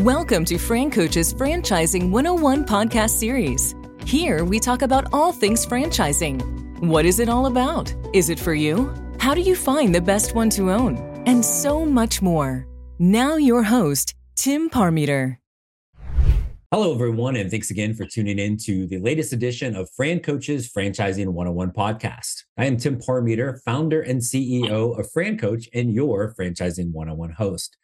Welcome to Fran Coach's Franchising 101 podcast series. Here we talk about all things franchising. What is it all about? Is it for you? How do you find the best one to own? And so much more. Now, your host, Tim Parmeter. Hello, everyone, and thanks again for tuning in to the latest edition of Fran Coach's Franchising 101 podcast. I am Tim Parmeter, founder and CEO of Fran Coach and your Franchising 101 host.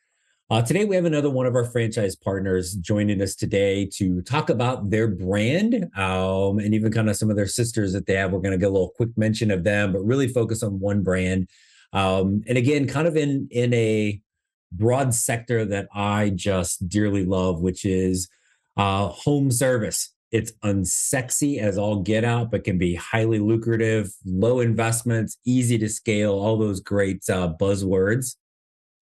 Uh, today, we have another one of our franchise partners joining us today to talk about their brand um, and even kind of some of their sisters that they have. We're going to get a little quick mention of them, but really focus on one brand. Um, and again, kind of in in a broad sector that I just dearly love, which is uh, home service. It's unsexy as all get out, but can be highly lucrative, low investments, easy to scale, all those great uh, buzzwords.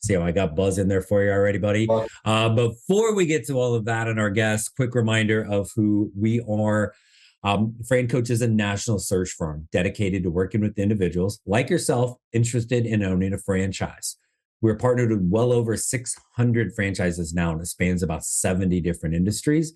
See how I got buzz in there for you already, buddy? Uh, before we get to all of that and our guests, quick reminder of who we are. Um, Fran Coach is a national search firm dedicated to working with individuals like yourself interested in owning a franchise. We're partnered with well over 600 franchises now, and it spans about 70 different industries.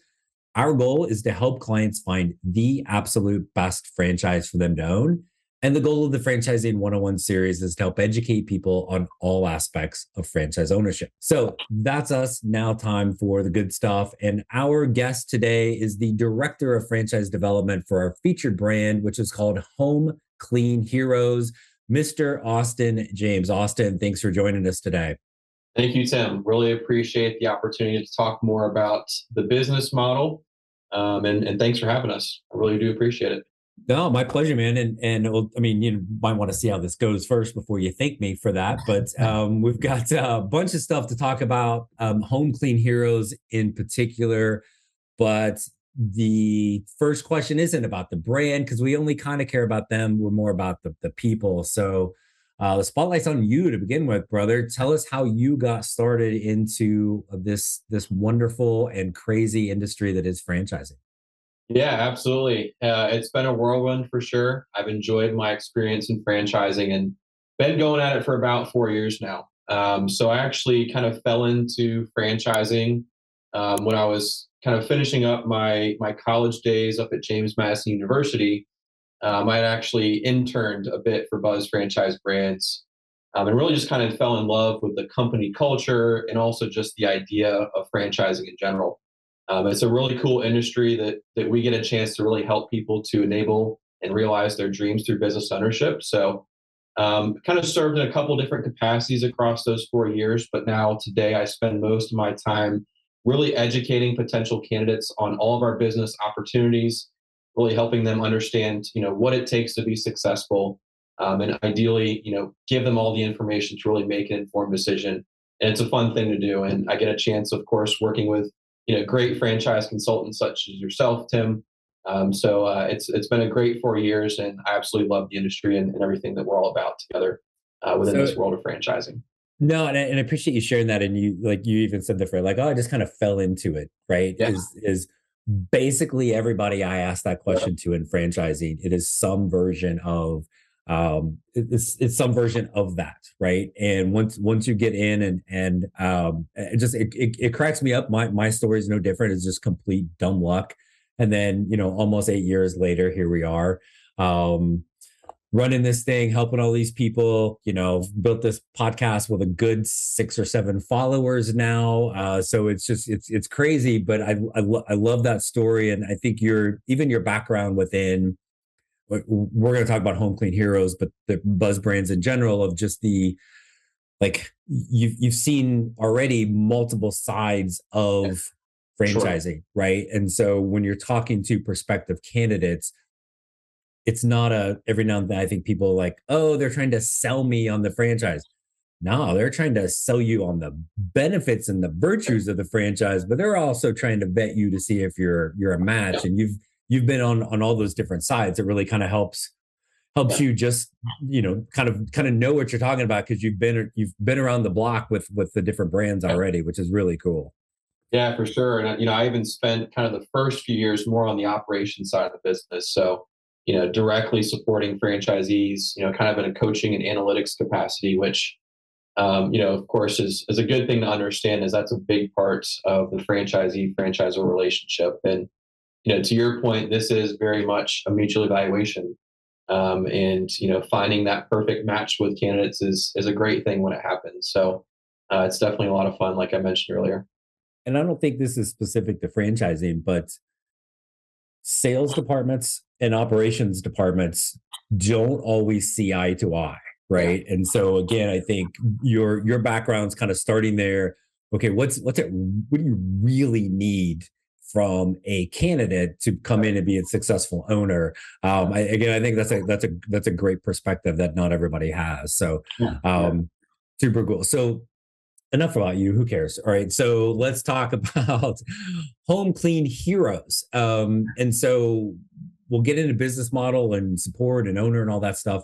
Our goal is to help clients find the absolute best franchise for them to own and the goal of the Franchising 101 series is to help educate people on all aspects of franchise ownership. So that's us. Now, time for the good stuff. And our guest today is the director of franchise development for our featured brand, which is called Home Clean Heroes, Mr. Austin James. Austin, thanks for joining us today. Thank you, Tim. Really appreciate the opportunity to talk more about the business model. Um, and, and thanks for having us. I really do appreciate it. No, my pleasure, man. And and I mean, you might want to see how this goes first before you thank me for that. But um, we've got a bunch of stuff to talk about. Um, Home Clean Heroes in particular, but the first question isn't about the brand because we only kind of care about them. We're more about the the people. So uh, the spotlight's on you to begin with, brother. Tell us how you got started into this this wonderful and crazy industry that is franchising. Yeah, absolutely. Uh, it's been a whirlwind for sure. I've enjoyed my experience in franchising and been going at it for about four years now. Um, so I actually kind of fell into franchising um, when I was kind of finishing up my my college days up at James Madison University. Um, I actually interned a bit for Buzz Franchise Brands um, and really just kind of fell in love with the company culture and also just the idea of franchising in general. Um, it's a really cool industry that that we get a chance to really help people to enable and realize their dreams through business ownership. So, um, kind of served in a couple different capacities across those four years, but now today I spend most of my time really educating potential candidates on all of our business opportunities, really helping them understand, you know, what it takes to be successful, um, and ideally, you know, give them all the information to really make an informed decision. And it's a fun thing to do, and I get a chance, of course, working with you know great franchise consultants such as yourself, Tim. Um, so uh, it's it's been a great four years, and I absolutely love the industry and, and everything that we're all about together uh, within so, this world of franchising. No, and I, and I appreciate you sharing that. And you like you even said the phrase like, "Oh, I just kind of fell into it." Right? Yeah. Is is basically everybody I ask that question yeah. to in franchising. It is some version of um it's it's some version of that right? And once once you get in and and um it just it, it, it cracks me up. My my story is no different. It's just complete dumb luck. And then you know almost eight years later here we are um running this thing helping all these people you know built this podcast with a good six or seven followers now. Uh so it's just it's it's crazy but i i, lo- I love that story. And i think your even your background within we're going to talk about home clean heroes but the buzz brands in general of just the like you've you've seen already multiple sides of franchising sure. right? And so when you're talking to prospective candidates it's not a every now and then i think people like oh they're trying to sell me on the franchise. No they're trying to sell you on the benefits and the virtues of the franchise but they're also trying to vet you to see if you're you're a match and you've you've been on on all those different sides it really kind of helps helps you just you know kind of kind of know what you're talking about because you've been you've been around the block with with the different brands already which is really cool yeah for sure and you know i even spent kind of the first few years more on the operations side of the business so you know directly supporting franchisees you know kind of in a coaching and analytics capacity which um, you know, of course, is, is a good thing to understand is that's a big part of the franchisee franchisor relationship. And, you know, to your point, this is very much a mutual evaluation. Um, and, you know, finding that perfect match with candidates is, is a great thing when it happens. So uh, it's definitely a lot of fun, like I mentioned earlier. And I don't think this is specific to franchising, but sales departments and operations departments don't always see eye to eye right and so again i think your your background's kind of starting there okay what's what's it what do you really need from a candidate to come in and be a successful owner. Um I, again i think that's a that's a that's a great perspective that not everybody has. So um super cool. So enough about you. Who cares? All right so let's talk about home clean heroes. Um and so we'll get into business model and support and owner and all that stuff.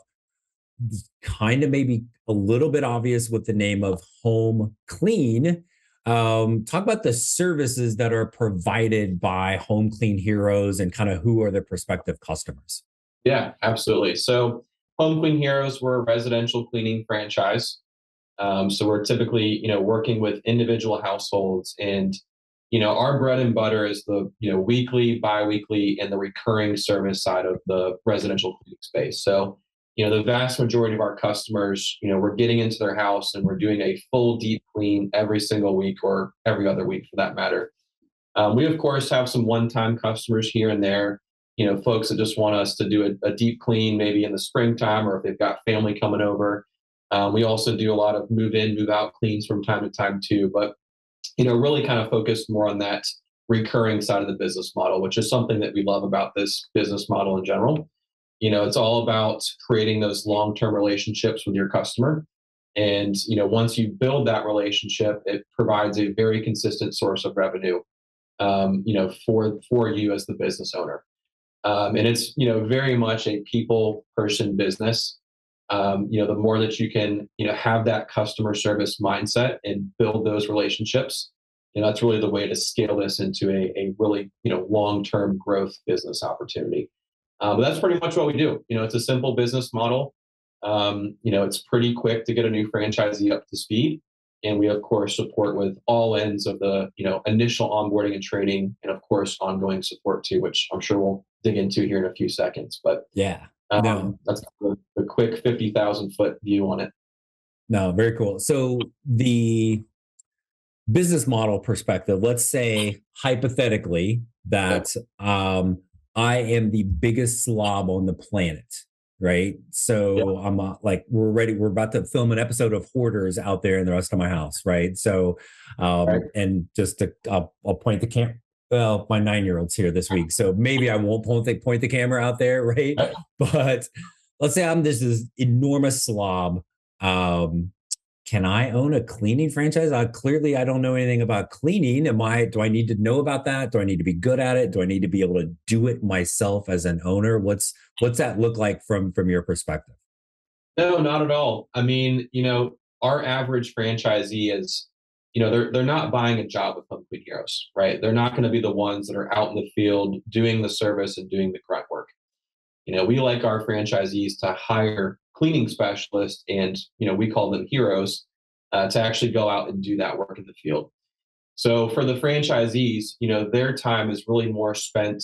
Kind of maybe a little bit obvious with the name of Home Clean. Um, talk about the services that are provided by Home Clean Heroes and kind of who are the prospective customers. Yeah, absolutely. So, Home Clean Heroes, we're a residential cleaning franchise. Um, so we're typically, you know, working with individual households, and you know, our bread and butter is the you know weekly, biweekly, and the recurring service side of the residential cleaning space. So you know the vast majority of our customers you know we're getting into their house and we're doing a full deep clean every single week or every other week for that matter. Um, we of course have some one-time customers here and there you know folks that just want us to do a, a deep clean maybe in the springtime or if they've got family coming over. Um, we also do a lot of move in move out cleans from time to time too but you know really kind of focused more on that recurring side of the business model which is something that we love about this business model in general you know it's all about creating those long-term relationships with your customer. And you know once you build that relationship it provides a very consistent source of revenue um, you know for for you as the business owner. Um, and it's you know very much a people person business. Um, you know the more that you can you know have that customer service mindset and build those relationships you know that's really the way to scale this into a, a really you know long-term growth business opportunity uh, but that's pretty much what we do. You know, it's a simple business model. Um, you know, it's pretty quick to get a new franchisee up to speed. And we, of course, support with all ends of the, you know, initial onboarding and training, and of course, ongoing support too, which I'm sure we'll dig into here in a few seconds. But yeah, um, no. that's a, the quick 50,000 foot view on it. No, very cool. So the business model perspective, let's say hypothetically that um, I am the biggest slob on the planet. Right. So I'm uh, like, we're ready. We're about to film an episode of Hoarders out there in the rest of my house. Right. So, um, right. and just to, I'll, I'll point the camera. Well, my nine year old's here this week. So maybe I won't point the, point the camera out there. Right. But let's say I'm this is enormous slob. Um, can I own a cleaning franchise? I clearly I don't know anything about cleaning. Am I do I need to know about that? Do I need to be good at it? Do I need to be able to do it myself as an owner? What's what's that look like from from your perspective? No, not at all. I mean, you know, our average franchisee is, you know, they're they're not buying a job with Home Heroes, right? They're not going to be the ones that are out in the field doing the service and doing the grunt work. You know, we like our franchisees to hire cleaning specialists and you know we call them heroes uh, to actually go out and do that work in the field. So for the franchisees you know their time is really more spent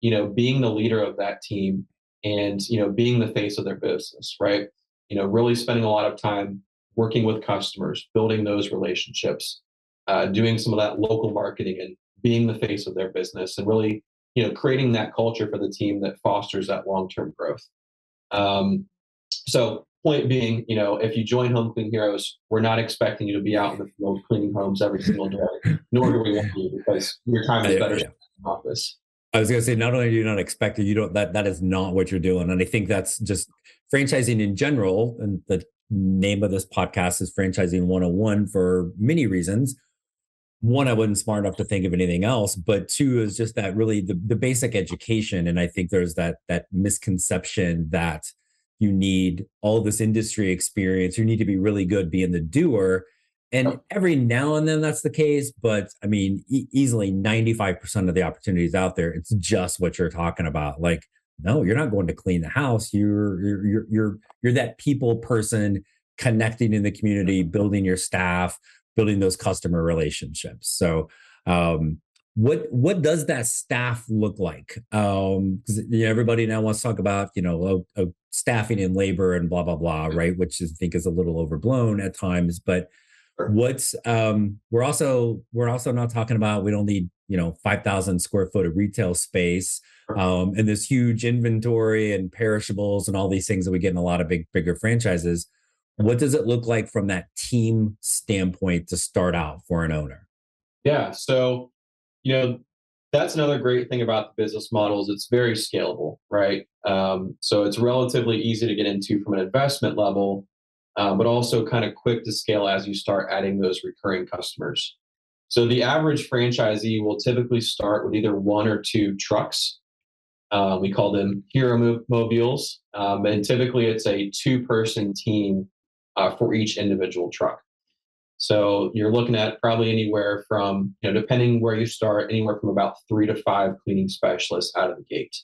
you know being the leader of that team and you know being the face of their business right? You know really spending a lot of time working with customers building those relationships uh, doing some of that local marketing and being the face of their business and really you know creating that culture for the team that fosters that long-term growth. Um, so point being, you know, if you join Home Clean Heroes, we're not expecting you to be out in the field cleaning homes every single day, nor do we want you because your time is better yeah. in the office. I was going to say, not only do you not expect it, you don't that that is not what you're doing, and I think that's just franchising in general. And the name of this podcast is Franchising 101 for many reasons. One, I wasn't smart enough to think of anything else, but two is just that really the, the basic education. And I think there's that that misconception that you need all this industry experience. You need to be really good being the doer. And every now and then that's the case but i mean e- easily 95% of the opportunities out there it's just what you're talking about. Like no you're not going to clean the house. You're you're you're you're, you're that people person connecting in the community, building your staff, building those customer relationships. So, um, what what does that staff look like? Um, because you know, everybody now wants to talk about you know uh, uh, staffing and labor and blah blah blah, right? Which I think is a little overblown at times, but what's um we're also we're also not talking about we don't need you know 5000 square foot of retail space um and this huge inventory and perishables and all these things that we get in a lot of big bigger franchises. What does it look like from that team standpoint to start out for an owner? Yeah so you know that's another great thing about the business model is it's very scalable right? Um, so it's relatively easy to get into from an investment level uh, but also kind of quick to scale as you start adding those recurring customers. So the average franchisee will typically start with either one or two trucks. Uh, we call them hero mobiles um, and typically it's a two person team uh, for each individual truck. So you're looking at probably anywhere from, you know, depending where you start, anywhere from about three to five cleaning specialists out of the gate.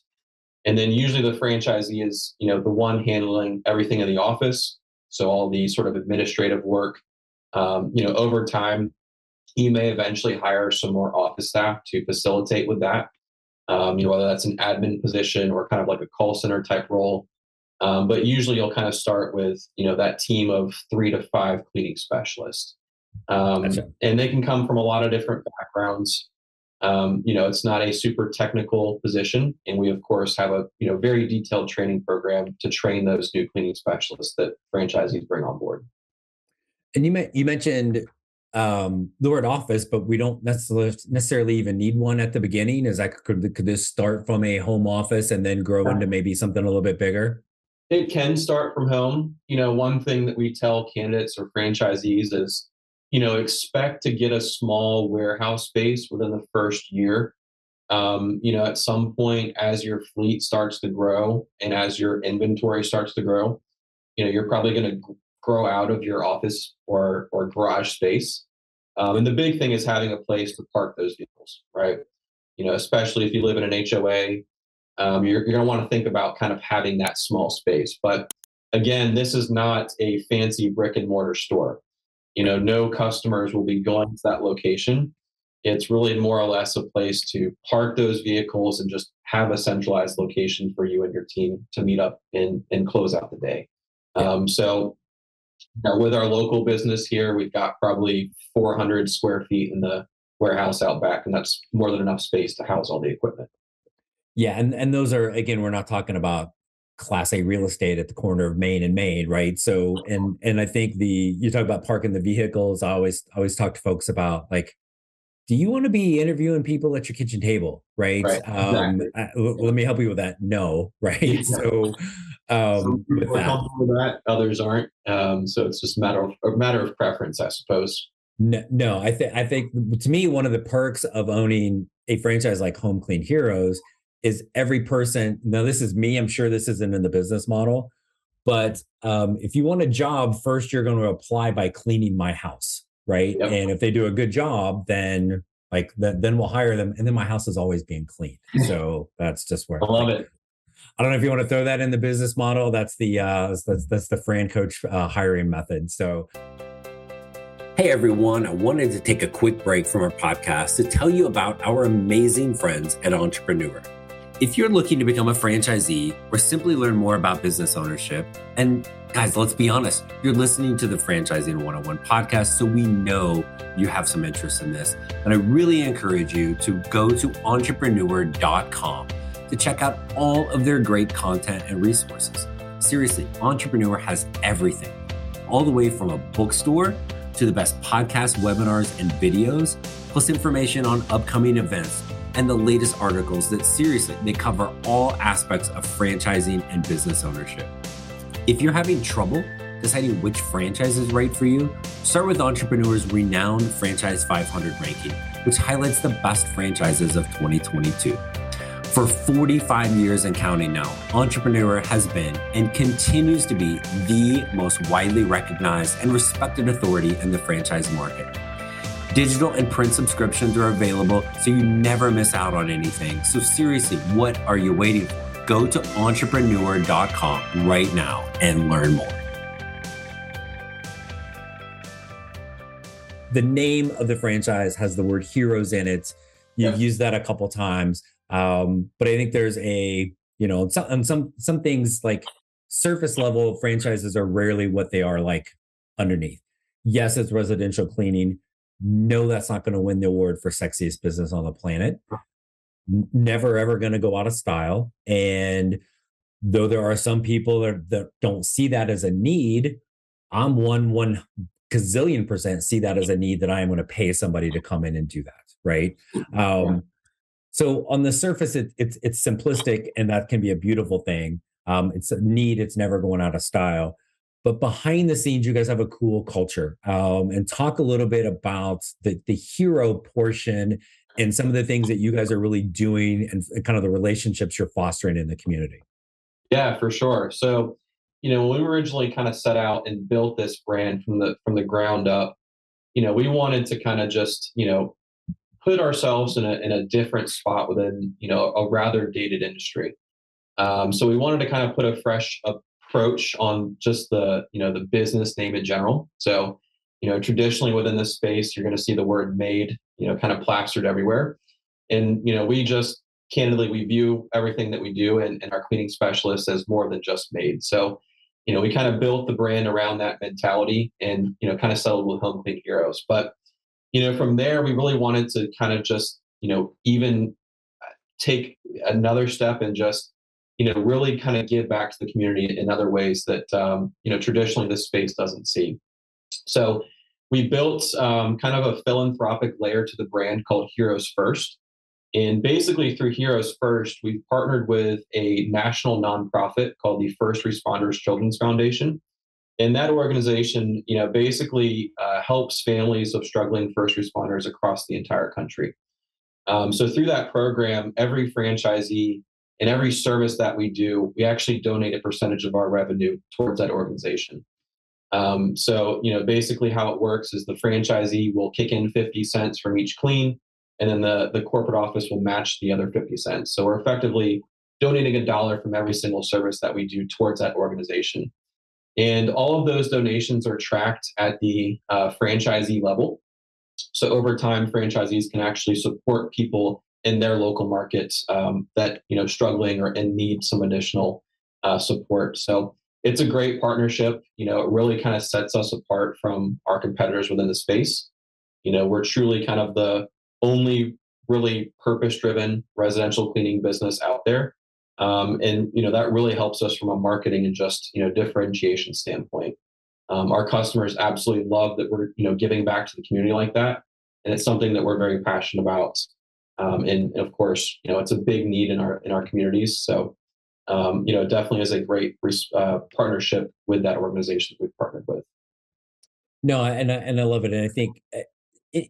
And then usually the franchisee is, you know, the one handling everything in the office. So all the sort of administrative work. Um, you know, over time, you may eventually hire some more office staff to facilitate with that. Um, you know, whether that's an admin position or kind of like a call center type role. Um, but usually you'll kind of start with, you know, that team of three to five cleaning specialists. Um, gotcha. And they can come from a lot of different backgrounds. Um, you know, it's not a super technical position. And we, of course, have a, you know, very detailed training program to train those new cleaning specialists that franchisees bring on board. And you, you mentioned um, the word office, but we don't necessarily necessarily even need one at the beginning. Is that could, could this start from a home office and then grow into maybe something a little bit bigger? it can start from home. You know, one thing that we tell candidates or franchisees is, you know, expect to get a small warehouse space within the first year. Um, you know, at some point, as your fleet starts to grow and as your inventory starts to grow, you know, you're probably going to grow out of your office or or garage space. Um, and the big thing is having a place to park those vehicles, right? You know, especially if you live in an HOA um, you're, you're going to want to think about kind of having that small space. But again, this is not a fancy brick and mortar store. You know, no customers will be going to that location. It's really more or less a place to park those vehicles and just have a centralized location for you and your team to meet up and, and close out the day. Um, so, know, with our local business here, we've got probably 400 square feet in the warehouse out back, and that's more than enough space to house all the equipment. Yeah, and and those are again, we're not talking about class A real estate at the corner of Main and Main, right? So and and I think the you talk about parking the vehicles. I always always talk to folks about like, do you want to be interviewing people at your kitchen table, right? right. Um, exactly. I, let me help you with that. No, right? Yeah. So um, with that. with that. others aren't. Um, so it's just a matter of a matter of preference, I suppose. No, no, I think I think to me one of the perks of owning a franchise like Home Clean Heroes is every person now this is me i'm sure this isn't in the business model but um, if you want a job first you're going to apply by cleaning my house right yep. and if they do a good job then like the, then we'll hire them and then my house is always being cleaned so that's just where i love it i don't know if you want to throw that in the business model that's the uh that's that's the fran coach uh, hiring method so Hey everyone, I wanted to take a quick break from our podcast to tell you about our amazing friends at Entrepreneur. If you're looking to become a franchisee or simply learn more about business ownership, and guys, let's be honest, you're listening to the Franchising 101 podcast, so we know you have some interest in this. And I really encourage you to go to entrepreneur.com to check out all of their great content and resources. Seriously, Entrepreneur has everything, all the way from a bookstore to the best podcasts, webinars, and videos, plus information on upcoming events and the latest articles that seriously they cover all aspects of franchising and business ownership. If you're having trouble deciding which franchise is right for you, start with Entrepreneur's renowned Franchise 500 ranking, which highlights the best franchises of 2022. For 45 years and counting now, Entrepreneur has been and continues to be the most widely recognized and respected authority in the franchise market. Digital and print subscriptions are available so you never miss out on anything. So, seriously, what are you waiting for? Go to entrepreneur.com right now and learn more. the name of the franchise has the word heroes in it. You've used that a couple times. Um, but I think there's a, you know, some, some, some things like surface level franchises are rarely what they are like underneath. Yes, it's residential cleaning. No, that's not going to win the award for sexiest business on the planet. Never ever going to go out of style. And though there are some people that, that don't see that as a need, I'm one one gazillion percent see that as a need that I am going to pay somebody to come in and do that. Right. Um, so on the surface, it, it's it's simplistic, and that can be a beautiful thing. Um, it's a need; it's never going out of style. But behind the scenes, you guys have a cool culture. Um, and talk a little bit about the the hero portion and some of the things that you guys are really doing, and, kind of the relationships you're fostering in the community. Yeah, for sure. So you know, when we originally kind of set out and built this brand from the from the ground up, you know, we wanted to kind of just, you know, put ourselves in a in a different spot within, you know, a rather dated industry. Um, so we wanted to kind of put a fresh approach on just the, you know, the business name in general. So, you know, traditionally within this space, you're going to see the word maid, you know, kind of plastered everywhere. And, you know, we just candidly, we view everything that we do and, and our cleaning specialists as more than just maid. So, you know, we kind of built the brand around that mentality and, you know, kind of settled with Home Clean Heroes. But, you know, from there, we really wanted to kind of just, you know, even uh, take another step and just, you know, really kind of give back to the community in other ways that, um, you know, traditionally this space doesn't see. So we built um, kind of a philanthropic layer to the brand called Heroes First. And basically, through Heroes First, we've partnered with a national nonprofit called the First Responders Children's Foundation. And that organization, you know, basically uh, helps families of struggling first responders across the entire country. Um, so through that program, every franchisee and every service that we do, we actually donate a percentage of our revenue towards that organization. Um, so, you know, basically how it works is the franchisee will kick in 50 cents from each clean and then the, the corporate office will match the other 50 cents. So we're effectively donating a dollar from every single service that we do towards that organization. And all of those donations are tracked at the uh, franchisee level. So over time, franchisees can actually support people in their local markets um, that you know struggling or in need some additional uh, support. So it's a great partnership. You know, it really kind of sets us apart from our competitors within the space. You know, we're truly kind of the only really purpose driven residential cleaning business out there. Um, and you know that really helps us from a marketing and just you know differentiation standpoint. Um, our customers absolutely love that we're you know giving back to the community like that, and it's something that we're very passionate about. Um, and, of course, you know it's a big need in our in our communities. So um, you know definitely is a great uh, partnership with that organization that we've partnered with. No, and I, and I love it, and I think eh,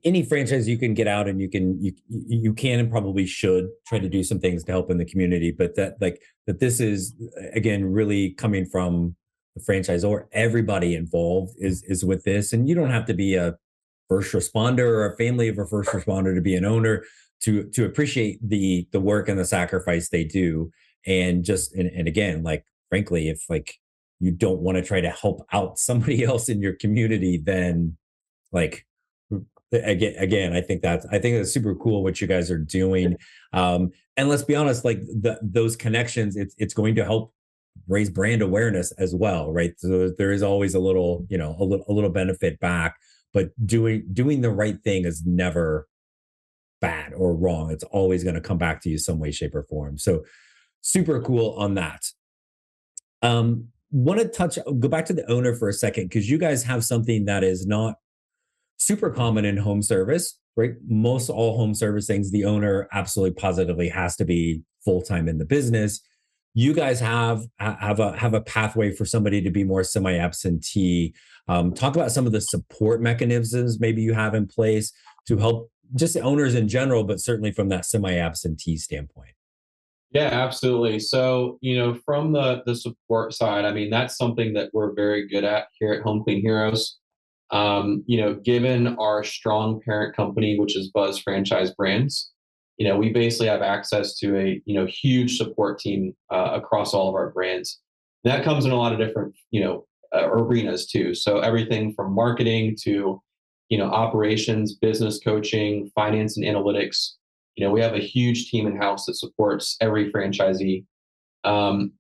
any franchise you can get out and you can you you can and probably should try to do some things to help in the community but that like that this is again really coming from the franchise or everybody involved is is with this and you don't have to be a first responder or a family of a first responder to be an owner to to appreciate the the work and the sacrifice they do. And just and, and again like frankly if like you don't want to try to help out somebody else in your community then like again again i think that's i think it's super cool what you guys are doing. Um and let's be honest like the, those connections it's it's going to help raise brand awareness as well right? So there is always a little you know a little a little benefit back but doing doing the right thing is never bad or wrong it's always going to come back to you some way shape or form so super cool on that um want to touch go back to the owner for a second because you guys have something that is not super common in home service, right? Most all home service things, the owner absolutely positively has to be full time in the business. You guys have have a have a pathway for somebody to be more semi absentee. Um, talk about some of the support mechanisms maybe you have in place to help just owners in general, but certainly from that semi absentee standpoint. Yeah, absolutely. So, you know, from the the support side, I mean, that's something that we're very good at here at Home Clean Heroes. Um, you know, given our strong parent company, which is Buzz Franchise Brands, you know, we basically have access to a you know huge support team uh, across all of our brands. That comes in a lot of different you know uh, arenas too. So everything from marketing to you know, operations, business coaching, finance and analytics. You know, we have a huge team in house that supports every franchisee. Um,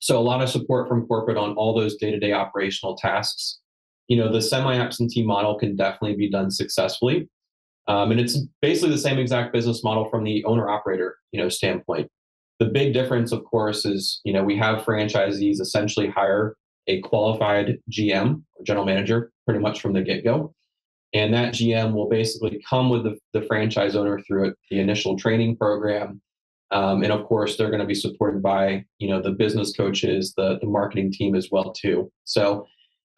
so a lot of support from corporate on all those day-to-day operational tasks. You know, the semi-absentee model can definitely be done successfully. Um, and it's basically the same exact business model from the owner operator, you know, standpoint. The big difference, of course, is you know we have franchisees essentially hire a qualified GM or general manager pretty much from the get go, and that GM will basically come with the, the franchise owner through the initial training program, um, and of course they're going to be supported by you know the business coaches, the the marketing team as well too. So.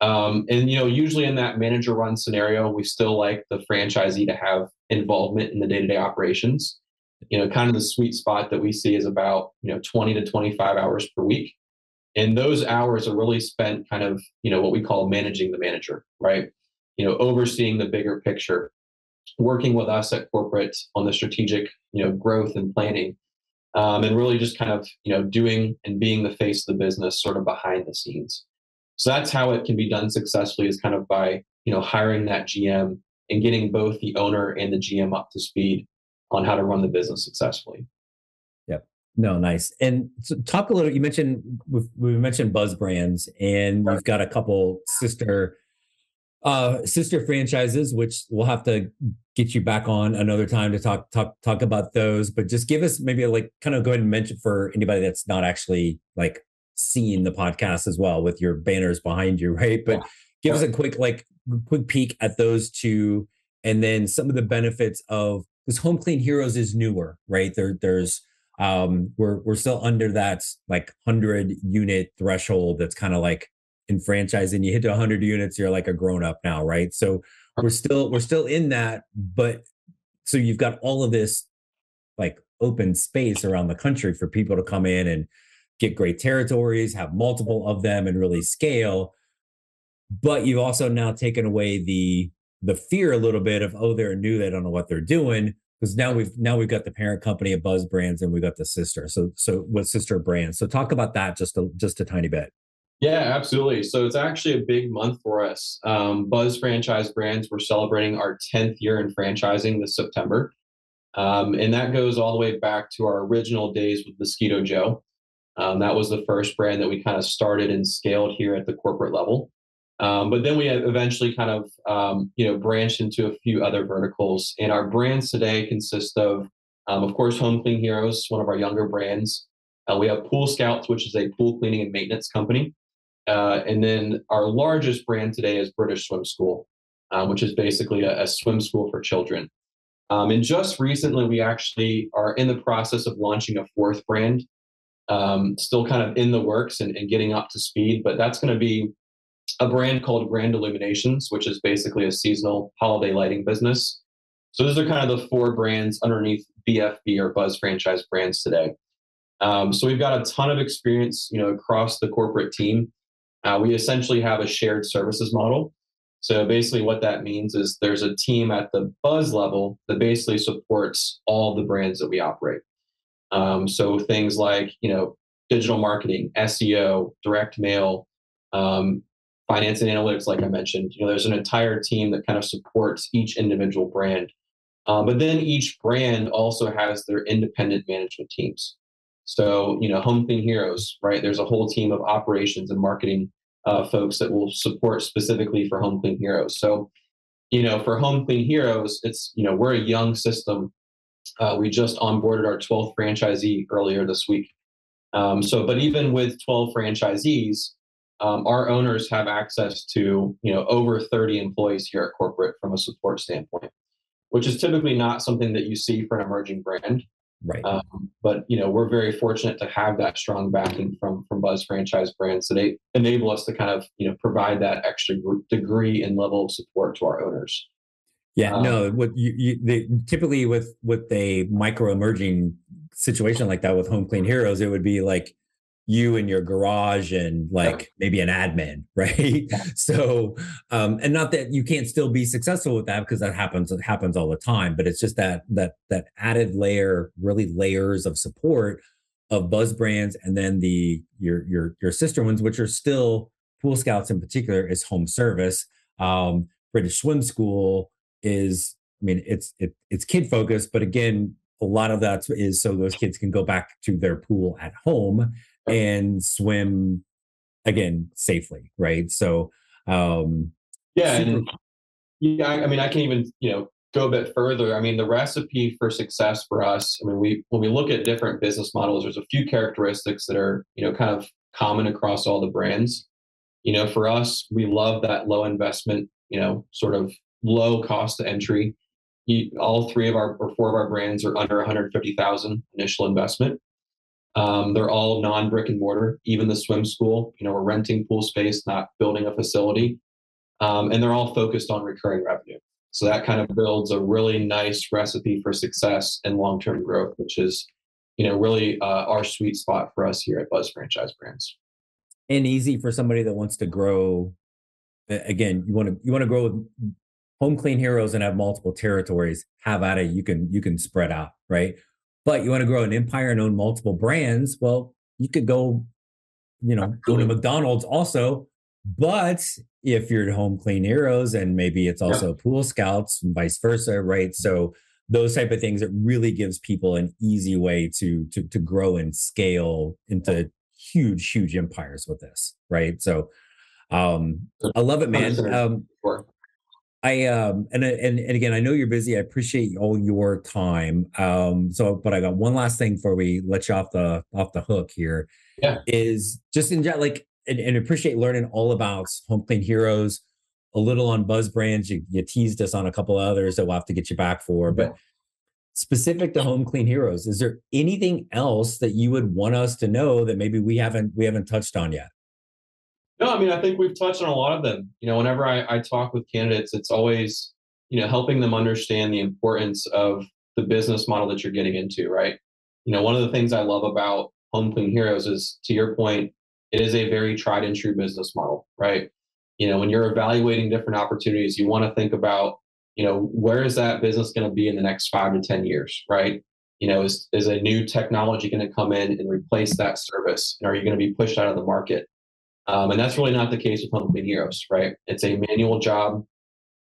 Um, and you know, usually in that manager run scenario, we still like the franchisee to have involvement in the day-to-day operations you know kind of the sweet spot that we see is about you know 20 to 25 hours per week and those hours are really spent kind of you know what we call managing the manager right you know overseeing the bigger picture working with us at corporate on the strategic you know growth and planning um, and really just kind of you know doing and being the face of the business sort of behind the scenes so that's how it can be done successfully is kind of by you know hiring that gm and getting both the owner and the gm up to speed on how to run the business successfully. Yep. No, nice. And so talk a little. You mentioned we mentioned Buzz Brands, and you've got a couple sister uh sister franchises, which we'll have to get you back on another time to talk talk talk about those. But just give us maybe like kind of go ahead and mention for anybody that's not actually like seeing the podcast as well with your banners behind you, right? But yeah. give yeah. us a quick like quick peek at those two and then some of the benefits of because Home Clean Heroes is newer, right? There, there's um, we're we're still under that like hundred unit threshold. That's kind of like in franchising, you hit to hundred units, you're like a grown up now, right? So we're still we're still in that, but so you've got all of this like open space around the country for people to come in and get great territories, have multiple of them, and really scale. But you've also now taken away the the fear a little bit of oh they're new they don't know what they're doing because now we've now we've got the parent company of Buzz Brands and we've got the sister so so with sister brands so talk about that just a just a tiny bit. Yeah, absolutely. So it's actually a big month for us. Um, Buzz Franchise Brands, we're celebrating our 10th year in franchising this September. Um, and that goes all the way back to our original days with Mosquito Joe. Um, that was the first brand that we kind of started and scaled here at the corporate level. Um, but then we eventually kind of, um, you know, branched into a few other verticals. And our brands today consist of, um, of course, Home Clean Heroes, one of our younger brands. Uh, we have Pool Scouts, which is a pool cleaning and maintenance company. Uh, and then our largest brand today is British Swim School, um, which is basically a, a, swim school for children. Um, and just recently, we actually are in the process of launching a fourth brand, um, still kind of in the works and, and getting up to speed. But that's going to be a brand called Grand Illuminations, which is basically a seasonal holiday lighting business. So those are kind of the four brands underneath BFB or Buzz franchise brands today. Um, so we've got a ton of experience, you know, across the corporate team. Uh, we essentially have a shared services model. So basically, what that means is there's a team at the Buzz level that basically supports all the brands that we operate. Um, so things like, you know, digital marketing, SEO, direct mail, um, finance and analytics, like I mentioned. You know, there's an entire team that kind of supports each individual brand. Um, but then each brand also has their independent management teams. So, you know, Home Clean Heroes, right? There's a whole team of operations and marketing uh, folks that will support specifically for Home Clean Heroes. So, you know, for Home Clean Heroes, it's, you know, we're a young system. Uh, we just onboarded our 12th franchisee earlier this week. Um, so, but even with 12 franchisees, um, our owners have access to you know over 30 employees here at corporate from a support standpoint which is typically not something that you see for an emerging brand right. Um, but you know we're very fortunate to have that strong backing from from buzz franchise brands that they enable us to kind of you know provide that extra degree and level of support to our owners. Yeah um, no what you, you they, typically with with a micro emerging situation like that with home clean heroes it would be like you in your garage and like maybe an admin right? So um and not that you can't still be successful with that because that happens it happens all the time but it's just that that that added layer really layers of support of buzz brands and then the your your your sister ones which are still pool scouts in particular is home service. Um british swim school is I mean, it's it, it's kid focused, but again, a lot of that is so those kids can go back to their pool at home and swim again safely, right? So, um, yeah, super- and, yeah. I mean, I can even you know go a bit further. I mean, the recipe for success for us. I mean, we when we look at different business models, there's a few characteristics that are you know kind of common across all the brands. You know, for us, we love that low investment, you know, sort of low cost to entry all three of our or four of our brands are under 150,000 initial investment. Um, they're all non brick and mortar. Even the swim school, you know, we're renting pool space, not building a facility, um, and they're all focused on recurring revenue. So that kind of builds a really nice recipe for success and long term growth, which is, you know, really uh, our sweet spot for us here at Buzz Franchise Brands. And easy for somebody that wants to grow. Again, you want to you want to grow with home clean heroes and have multiple territories, have at it. You can you can spread out, right? But you want to grow an empire and own multiple brands. Well, you could go, you know, go to McDonald's also. But if you're at home clean heroes and maybe it's also yeah. pool scouts and vice versa, right? So those type of things, it really gives people an easy way to to to grow and scale into huge, huge empires with this, right? So um I love it, man. Um, I um and and and again, I know you're busy. I appreciate all your time. Um, so but I got one last thing before we let you off the off the hook here. Yeah. Is just in like and, and appreciate learning all about Home Clean Heroes, a little on Buzz Brands. You, you teased us on a couple others that we'll have to get you back for, but specific to Home Clean Heroes, is there anything else that you would want us to know that maybe we haven't we haven't touched on yet? I mean, I think we've touched on a lot of them. You know, whenever I, I talk with candidates, it's always, you know, helping them understand the importance of the business model that you're getting into, right? You know, one of the things I love about Home Clean Heroes is, to your point, it is a very tried and true business model, right? You know, when you're evaluating different opportunities, you want to think about, you know, where is that business going to be in the next five to 10 years, right? You know, is, is a new technology going to come in and replace that service? And are you going to be pushed out of the market? Um, and that's really not the case with Home Heroes, right? It's a manual job.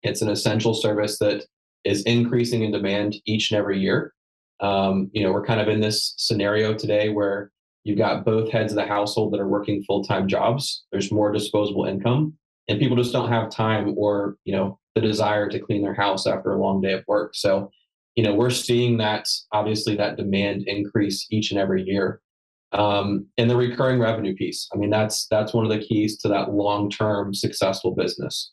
It's an essential service that is increasing in demand each and every year. Um, you know, we're kind of in this scenario today where you've got both heads of the household that are working full-time jobs. There's more disposable income, and people just don't have time or you know the desire to clean their house after a long day of work. So, you know, we're seeing that obviously that demand increase each and every year um, and the recurring revenue piece. I mean, that's that's one of the keys to that long-term successful business.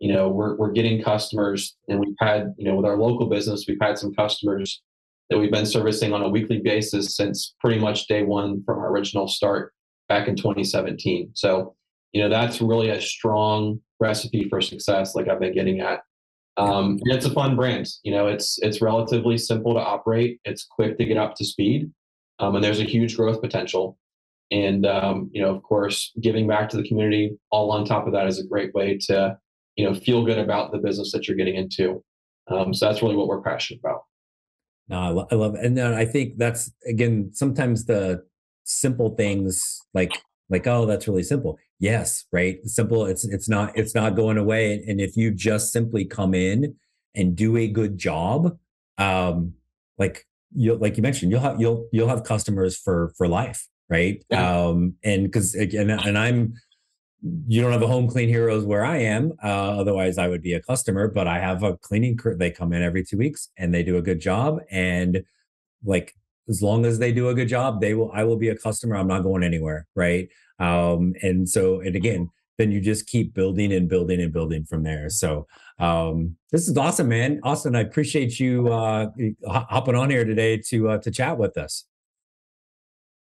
You know, we're we're getting customers, and we've had you know with our local business, we've had some customers that we've been servicing on a weekly basis since pretty much day one from our original start back in 2017. So, you know, that's really a strong recipe for success, like I've been getting at. Um, and it's a fun brand. You know, it's it's relatively simple to operate. It's quick to get up to speed um, and there's a huge growth potential. And um, you know, of course, giving back to the community all on top of that is a great way to you know feel good about the business that you're getting into. Um, so that's really what we're passionate about. No, I, lo- I love it, and then I think that's again sometimes the simple things like like oh that's really simple yes right simple it's it's not it's not going away and if you just simply come in and do a good job um like you like you mentioned you'll have you'll you'll have customers for for life right? Yeah. um and because again and i'm you don't have a home clean heroes where i am uh, otherwise i would be a customer but i have a cleaning crew they come in every two weeks and they do a good job. And like as long as they do a good job they will i will be a customer i'm not going anywhere right? Um and so and again then you just keep building and building and building from there. So um, this is awesome, man. Austin, I appreciate you uh, hopping on here today to uh, to chat with us.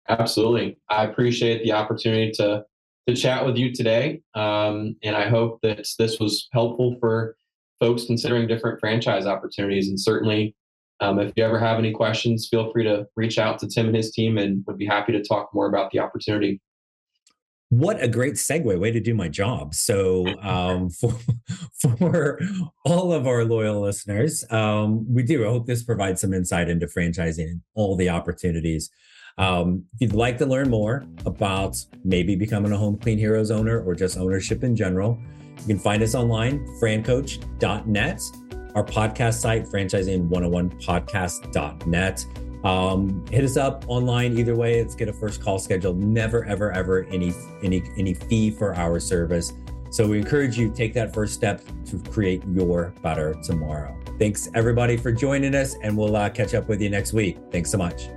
Absolutely, I appreciate the opportunity to to chat with you today, um, and I hope that this was helpful for folks considering different franchise opportunities. And certainly, um, if you ever have any questions, feel free to reach out to Tim and his team, and would be happy to talk more about the opportunity what a great segue way to do my job so um, for, for all of our loyal listeners um, we do i hope this provides some insight into franchising and all the opportunities um, if you'd like to learn more about maybe becoming a home clean heroes owner or just ownership in general you can find us online francoach.net our podcast site, franchising101podcast.net. Um, hit us up online either way. Let's get a first call scheduled. Never, ever, ever any any any fee for our service. So we encourage you take that first step to create your better tomorrow. Thanks everybody for joining us, and we'll uh, catch up with you next week. Thanks so much.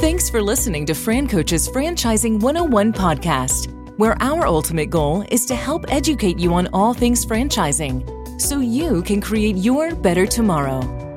Thanks for listening to Fran Coach's Franchising 101 podcast, where our ultimate goal is to help educate you on all things franchising so you can create your better tomorrow.